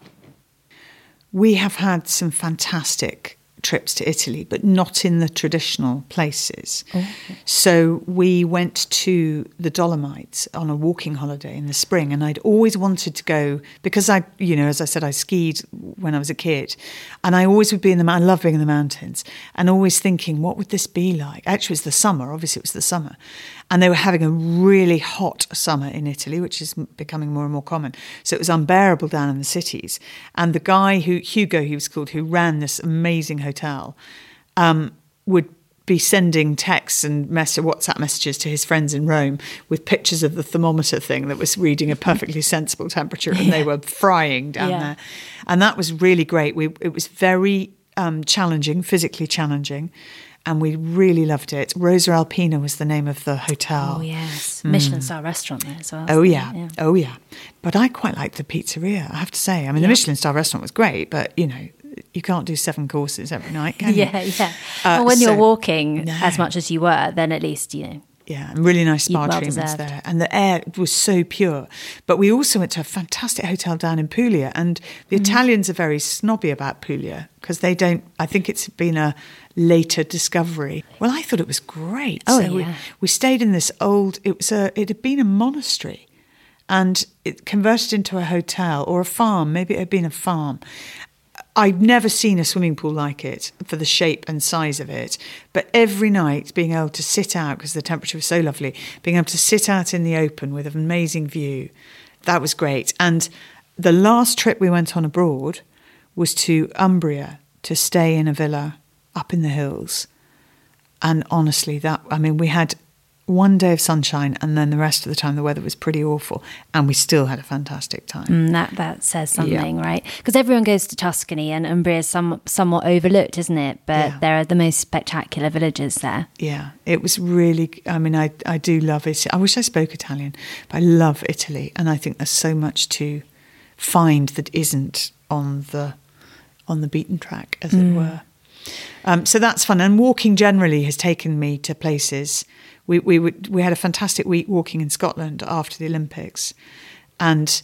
We have had some fantastic trips to Italy, but not in the traditional places. Oh. So we went to the Dolomites on a walking holiday in the spring, and I'd always wanted to go because I, you know, as I said, I skied when I was a kid, and I always would be in the. I love being in the mountains, and always thinking, what would this be like? Actually, it was the summer. Obviously, it was the summer, and they were having a really hot summer in Italy, which is becoming more and more common. So it was unbearable down in the cities. And the guy who Hugo, he was called, who ran this amazing hotel, um, would be sending texts and mess- WhatsApp messages to his friends in Rome with pictures of the thermometer thing that was reading a perfectly sensible temperature, and yeah. they were frying down yeah. there, and that was really great. We it was very um, challenging, physically challenging, and we really loved it. Rosa Alpina was the name of the hotel. Oh yes, mm. Michelin star restaurant there as well. Oh yeah. yeah. oh yeah. But I quite liked the pizzeria. I have to say. I mean, yeah. the Michelin star restaurant was great, but you know, you can't do seven courses every night, can you? yeah, yeah. Uh, well, when so, you're walking no. as much as you were, then at least you know yeah, and really nice spa well treatments deserved. there. And the air was so pure. But we also went to a fantastic hotel down in Puglia. And the mm. Italians are very snobby about Puglia because they don't, I think it's been a later discovery. Well, I thought it was great. Oh, so yeah. we, we stayed in this old, it was a, it had been a monastery and it converted into a hotel or a farm. Maybe it had been a farm. I've never seen a swimming pool like it for the shape and size of it. But every night, being able to sit out because the temperature was so lovely, being able to sit out in the open with an amazing view, that was great. And the last trip we went on abroad was to Umbria to stay in a villa up in the hills. And honestly, that I mean, we had one day of sunshine, and then the rest of the time the weather was pretty awful, and we still had a fantastic time. Mm, that that says something, yeah. right? Because everyone goes to Tuscany, and Umbria is some, somewhat overlooked, isn't it? But yeah. there are the most spectacular villages there. Yeah, it was really. I mean, I I do love it. I wish I spoke Italian, but I love Italy, and I think there's so much to find that isn't on the on the beaten track, as mm. it were. Um, so that's fun, and walking generally has taken me to places we we would, we had a fantastic week walking in Scotland after the Olympics, and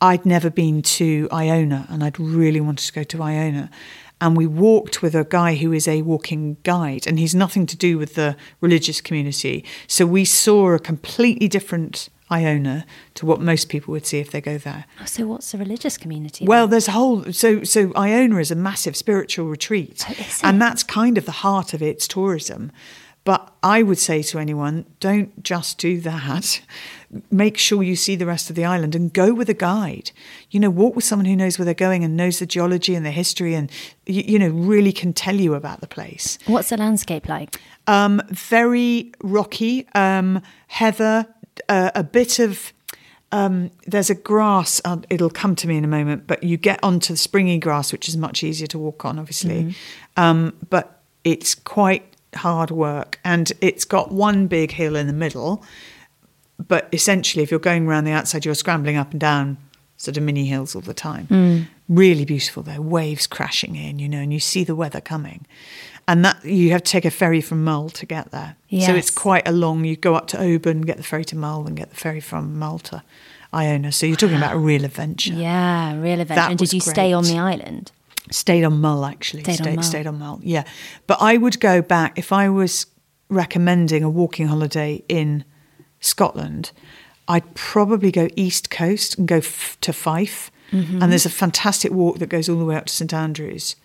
I'd never been to Iona, and I'd really wanted to go to Iona. And we walked with a guy who is a walking guide, and he's nothing to do with the religious community. So we saw a completely different Iona to what most people would see if they go there. Oh, so what's the religious community? Well, then? there's a whole so so Iona is a massive spiritual retreat, oh, and that's kind of the heart of its tourism. But I would say to anyone, don't just do that. Make sure you see the rest of the island and go with a guide. You know, walk with someone who knows where they're going and knows the geology and the history and, you, you know, really can tell you about the place. What's the landscape like? Um, very rocky, um, heather, uh, a bit of. Um, there's a grass, uh, it'll come to me in a moment, but you get onto the springy grass, which is much easier to walk on, obviously. Mm-hmm. but it's quite hard work and it's got one big hill in the middle. But essentially, if you're going around the outside, you're scrambling up and down sort of mini hills all the time. Mm. Really beautiful though, waves crashing in, you know, and you see the weather coming. And that you have to take a ferry from Mull to get there. Yes. So it's quite a long, you go up to Oban, get the ferry to Mull, and get the ferry from Mull to Iona. So you're talking about a real adventure. Yeah, real adventure. That and did you great. stay on the island? Stayed on Mull, actually. Stayed, stayed, on Mull. stayed on Mull, yeah. But I would go back, if I was recommending a walking holiday in Scotland, I'd probably go east coast and go f- to Fife. Mm-hmm. And there's a fantastic walk that goes all the way up to St Andrews.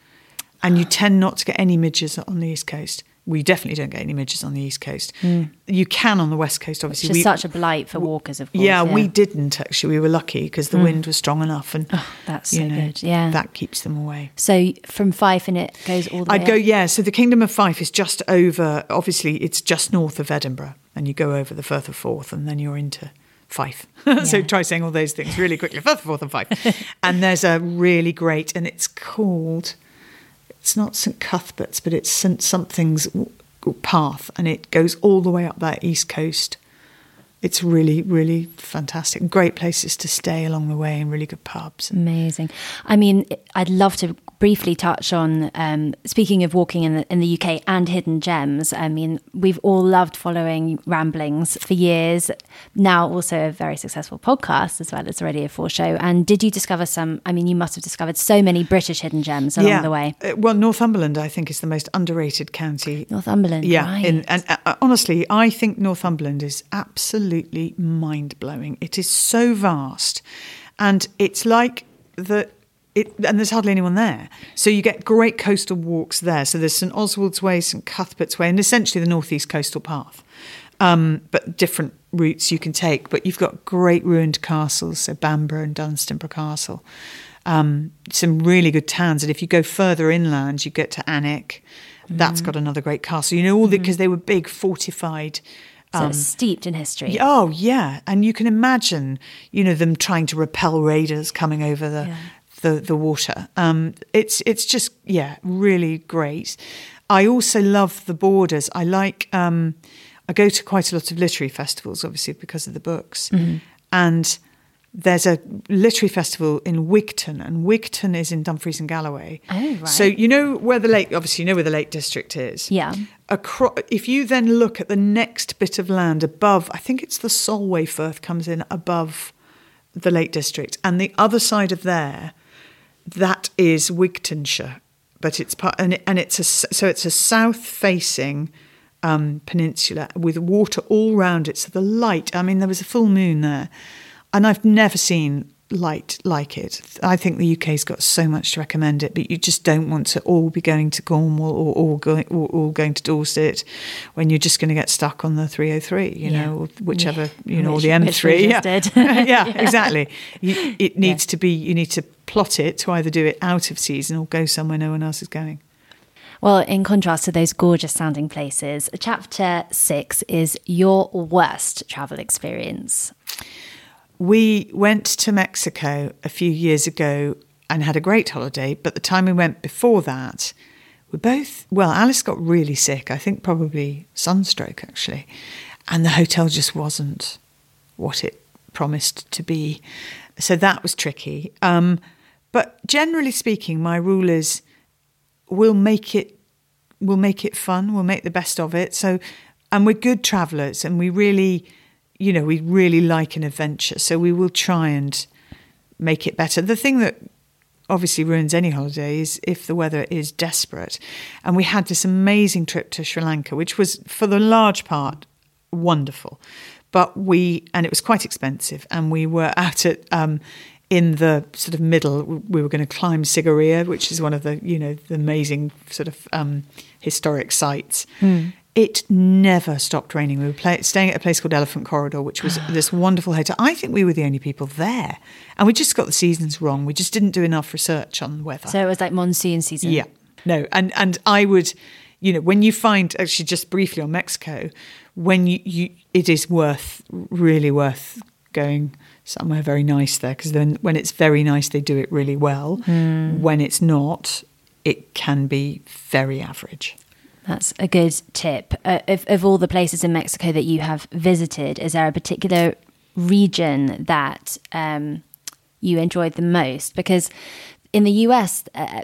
And you tend not to get any midges on the east coast we definitely don't get any midges on the east coast. Mm. You can on the west coast, obviously. Which is we, such a blight for walkers, of course. Yeah, yeah. we didn't actually. We were lucky because the mm. wind was strong enough, and oh, that's so know, good. Yeah, that keeps them away. So from Fife, and it goes all the I'd way. I'd go. Yeah. So the Kingdom of Fife is just over. Obviously, it's just north of Edinburgh, and you go over the Firth of Forth, and then you're into Fife. Yeah. so try saying all those things really quickly. Firth of Forth and Fife, and there's a really great, and it's called it's not St Cuthbert's, but it's St Something's path, and it goes all the way up that east coast it's really, really fantastic. Great places to stay along the way and really good pubs. Amazing. I mean, I'd love to briefly touch on um, speaking of walking in the, in the UK and hidden gems. I mean, we've all loved following Ramblings for years. Now, also a very successful podcast as well as a Radio 4 show. And did you discover some? I mean, you must have discovered so many British hidden gems along yeah. the way. Uh, well, Northumberland, I think, is the most underrated county. Northumberland, yeah. right. In, and uh, honestly, I think Northumberland is absolutely mind blowing. It is so vast, and it's like the. It, and there's hardly anyone there. So you get great coastal walks there. So there's St Oswald's Way, St Cuthbert's Way, and essentially the Northeast Coastal Path. Um, but different routes you can take. But you've got great ruined castles, so Bamburgh and Dunstanburgh Castle. Um, some really good towns. And if you go further inland, you get to Alnwick. That's got another great castle. You know, all because they were big fortified. So it's steeped in history. Oh yeah, and you can imagine, you know, them trying to repel raiders coming over the Yeah. The, the water. Um, it's it's just yeah, really great. I also love the borders. I like. Um, I go to quite a lot of literary festivals, obviously because of the books, Mm-hmm. and there's a literary festival in Wigtown, and Wigtown is in Dumfries and Galloway. Oh, right. So you know where the lake, obviously you know where the Lake District is. Yeah. Acro- if you then look at the next bit of land above, I think it's the Solway Firth comes in above the Lake District, and the other side of there, that is Wigtownshire, but it's part and, it, and it's a so it's a south-facing um, peninsula with water all round it. So the light, I mean, there was a full moon there, and I've never seen light like it. I think the UK's got so much to recommend it, but you just don't want to all be going to Cornwall or all going or, or going to Dorset when you're just going to get stuck on the 303, you Yeah. know, or whichever, Yeah. you know, or Which- the which we M3. just yeah. yeah, Yeah. exactly. You, it needs to be. You need to plot it to either do it out of season or go somewhere no one else is going. Well, in contrast to those gorgeous sounding places, chapter six is your worst travel experience. We went to Mexico a few years ago and had a great holiday, but the time we went before that, we both, well, Alice got really sick, I think probably sunstroke actually, and the hotel just wasn't what it promised to be. So that was tricky. Um, but generally speaking, my rule is we'll make it we'll make it fun we'll make the best of it so and we're good travelers and we really you know we really like an adventure so we will try and make it better. The thing that obviously ruins any holiday is if the weather is desperate. And we had this amazing trip to Sri Lanka which was for the large part wonderful. But we and it was quite expensive and we were out at um in the sort of middle, we were going to climb Sigiriya, which is one of the you know the amazing sort of um, historic sites. It never stopped raining. We were play, staying at a place called Elephant Corridor, which was this wonderful hotel. I think we were the only people there, and we just got the seasons wrong. We just didn't do enough research on the weather. So it was like monsoon season. Yeah. No, and and I would, you know, when you find actually just briefly on Mexico, when you, you it is worth really worth going somewhere very nice there because then when it's very nice they do it really well. Hmm. When it's not, it can be very average. That's a good tip. Uh, of, of all the places in Mexico that you have visited, is there a particular region that um, you enjoyed the most? Because in the US, uh,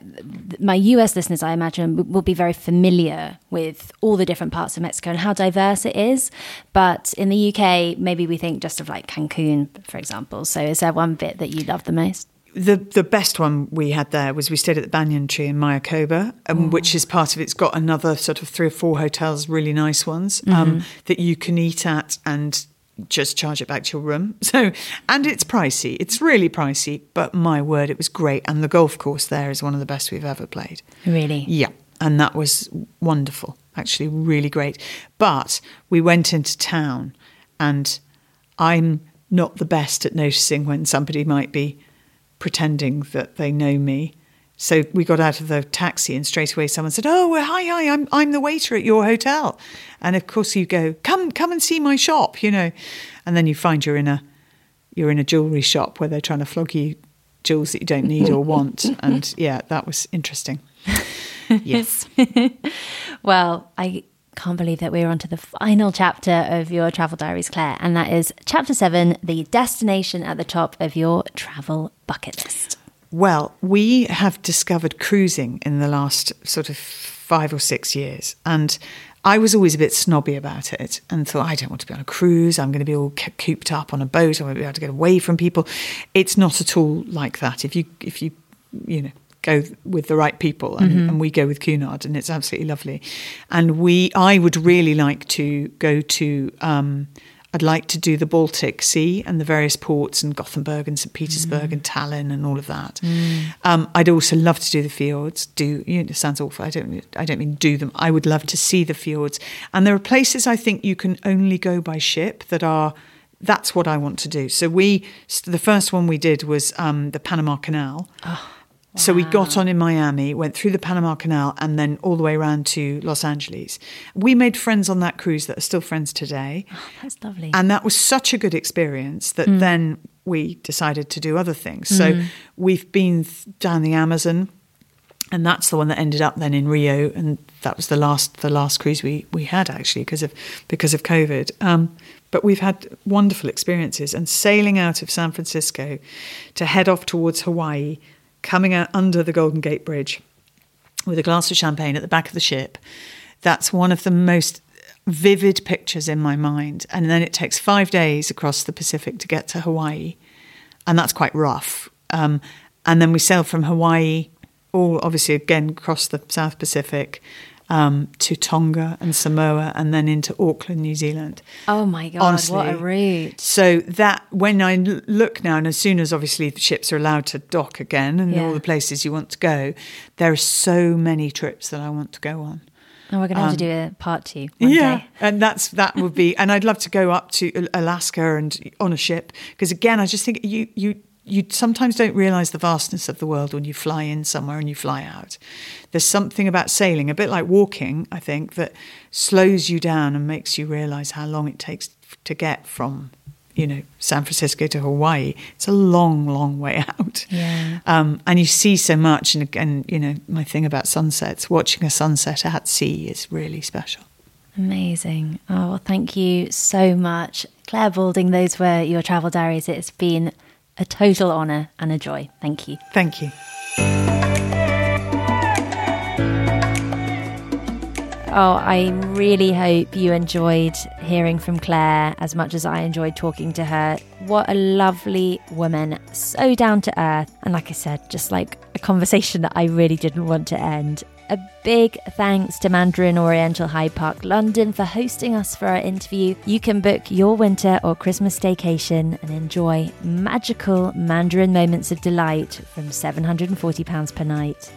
my US listeners, I imagine, will be very familiar with all the different parts of Mexico and how diverse it is. But in the UK, maybe we think just of like Cancun, for example. So is there one bit that you love the most? The the best one we had there was we stayed at the Banyan Tree in Mayakoba, um, which is part of it's got another sort of three or four hotels, really nice ones um, that you can eat at and just charge it back to your room. So and it's pricey, it's really pricey, but my word, it was great. And the golf course there is one of the best we've ever played. Really? Yeah, and that was wonderful, actually, really great. But we went into town, and I'm not the best at noticing when somebody might be pretending that they know me. So we got out of the taxi, and straight away someone said, "Oh, well, hi, hi, I'm I'm the waiter at your hotel." And of course, you go, "Come, come and see my shop," you know, and then you find you're in a you're in a jewelry shop where they're trying to flog you jewels that you don't need or want, and yeah, that was interesting. Yes. Well, I can't believe that we're on to the final chapter of your travel diaries, Clare, and that is chapter seven the destination at the top of your travel bucket list. Well, we have discovered cruising in the last sort of five or six years. And I was always a bit snobby about it and thought, I don't want to be on a cruise. I'm going to be all cooped up on a boat. I won't be able to get away from people. It's not at all like that. If you, if you, you know, go with the right people and, mm-hmm. and, we go with Cunard and it's absolutely lovely. And we, I would really like to go to, um, I'd like to do the Baltic Sea and the various ports and Gothenburg and St. Petersburg mm. and Tallinn and all of that. Mm. Um, I'd also love to do the fjords. Do you know, it sounds awful. I don't. I don't mean do them. I would love to see the fjords. And there are places I think you can only go by ship that are. That's what I want to do. So we, the first one we did was um, the Panama Canal. Oh so we got on in Miami, went through the Panama Canal, and then all the way around to Los Angeles. We made friends on that cruise that are still friends today. Oh, that's lovely. And that was such a good experience that mm. then we decided to do other things. So mm. we've been down the Amazon, and that's the one that ended up then in Rio, and that was the last the last cruise we we had actually because of because of COVID. Um, but we've had wonderful experiences, and sailing out of San Francisco to head off towards Hawaii coming out under the Golden Gate Bridge with a glass of champagne at the back of the ship. That's one of the most vivid pictures in my mind. And then it takes five days across the Pacific to get to Hawaii, and that's quite rough. Um, and then we sail from Hawaii, all obviously again across the South Pacific, um, to Tonga and Samoa and then into Auckland, New Zealand. Oh my God, Honestly. what a route. So that, when I look now, and as soon as obviously the ships are allowed to dock again and yeah. all the places you want to go, there are so many trips that I want to go on. And we're going to have um, to do a part two. yeah, day. and that's that would be, and I'd love to go up to Alaska and on a ship because again, I just think you you you sometimes don't realize the vastness of the world when you fly in somewhere and you fly out. There's something about sailing, a bit like walking, I think, that slows you down and makes you realize how long it takes to get from, you know, San Francisco to Hawaii. It's a long, long way out. Yeah. Um, and you see so much. And again, you know, my thing about sunsets, watching a sunset at sea is really special. Amazing. Oh, well, thank you so much. Clare Balding, those were your travel diaries. It's been a total honour and a joy. Thank you. Thank you. Oh, I really hope you enjoyed hearing from Clare as much as I enjoyed talking to her. What a lovely woman, so down to earth. And like I said, just like a conversation that I really didn't want to end. A big thanks to Mandarin Oriental Hyde Park London for hosting us for our interview. You can book your winter or Christmas staycation and enjoy magical Mandarin moments of delight from £740 per night.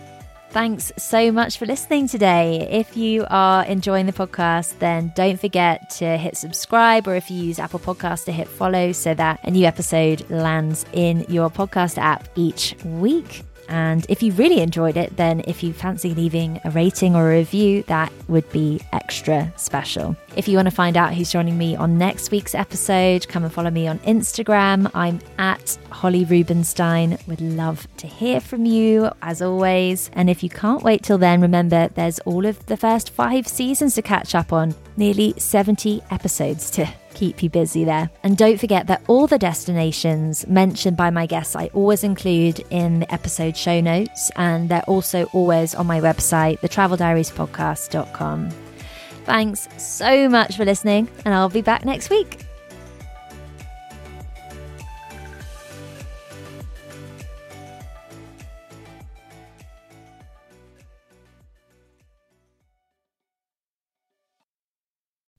Thanks so much for listening today. If you are enjoying the podcast, then don't forget to hit subscribe, or if you use Apple Podcasts, to hit follow so that a new episode lands in your podcast app each week. And if you really enjoyed it, then if you fancy leaving a rating or a review, that would be extra special. If you want to find out who's joining me on next week's episode, come and follow me on Instagram. I'm at Holly Rubenstein. Would love to hear from you as always. And if you can't wait till then, remember there's all of the first five seasons to catch up on, nearly 70 episodes to keep you busy there. And don't forget that all the destinations mentioned by my guests I always include in the episode show notes, and they're also always on my website, thetraveldiariespodcast.com. Thanks so much for listening, and I'll be back next week.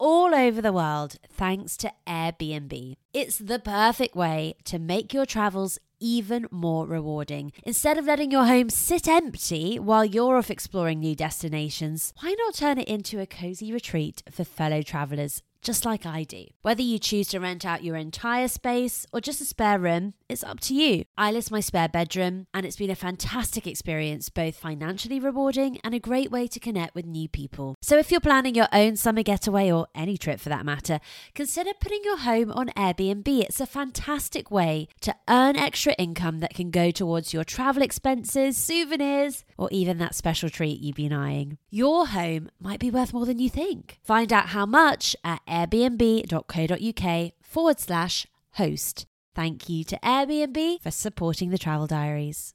all over the world thanks to Airbnb. It's the perfect way to make your travels even more rewarding. Instead of letting your home sit empty while you're off exploring new destinations, why not turn it into a cozy retreat for fellow travelers just like I do. Whether you choose to rent out your entire space or just a spare room, it's up to you. I list my spare bedroom, and it's been a fantastic experience, both financially rewarding and a great way to connect with new people. So if you're planning your own summer getaway or any trip for that matter, consider putting your home on Airbnb. It's a fantastic way to earn extra income that can go towards your travel expenses, souvenirs, or even that special treat you've been eyeing. Your home might be worth more than you think. Find out how much at airbnb.co.uk forward slash host. Thank you to Airbnb for supporting the travel diaries.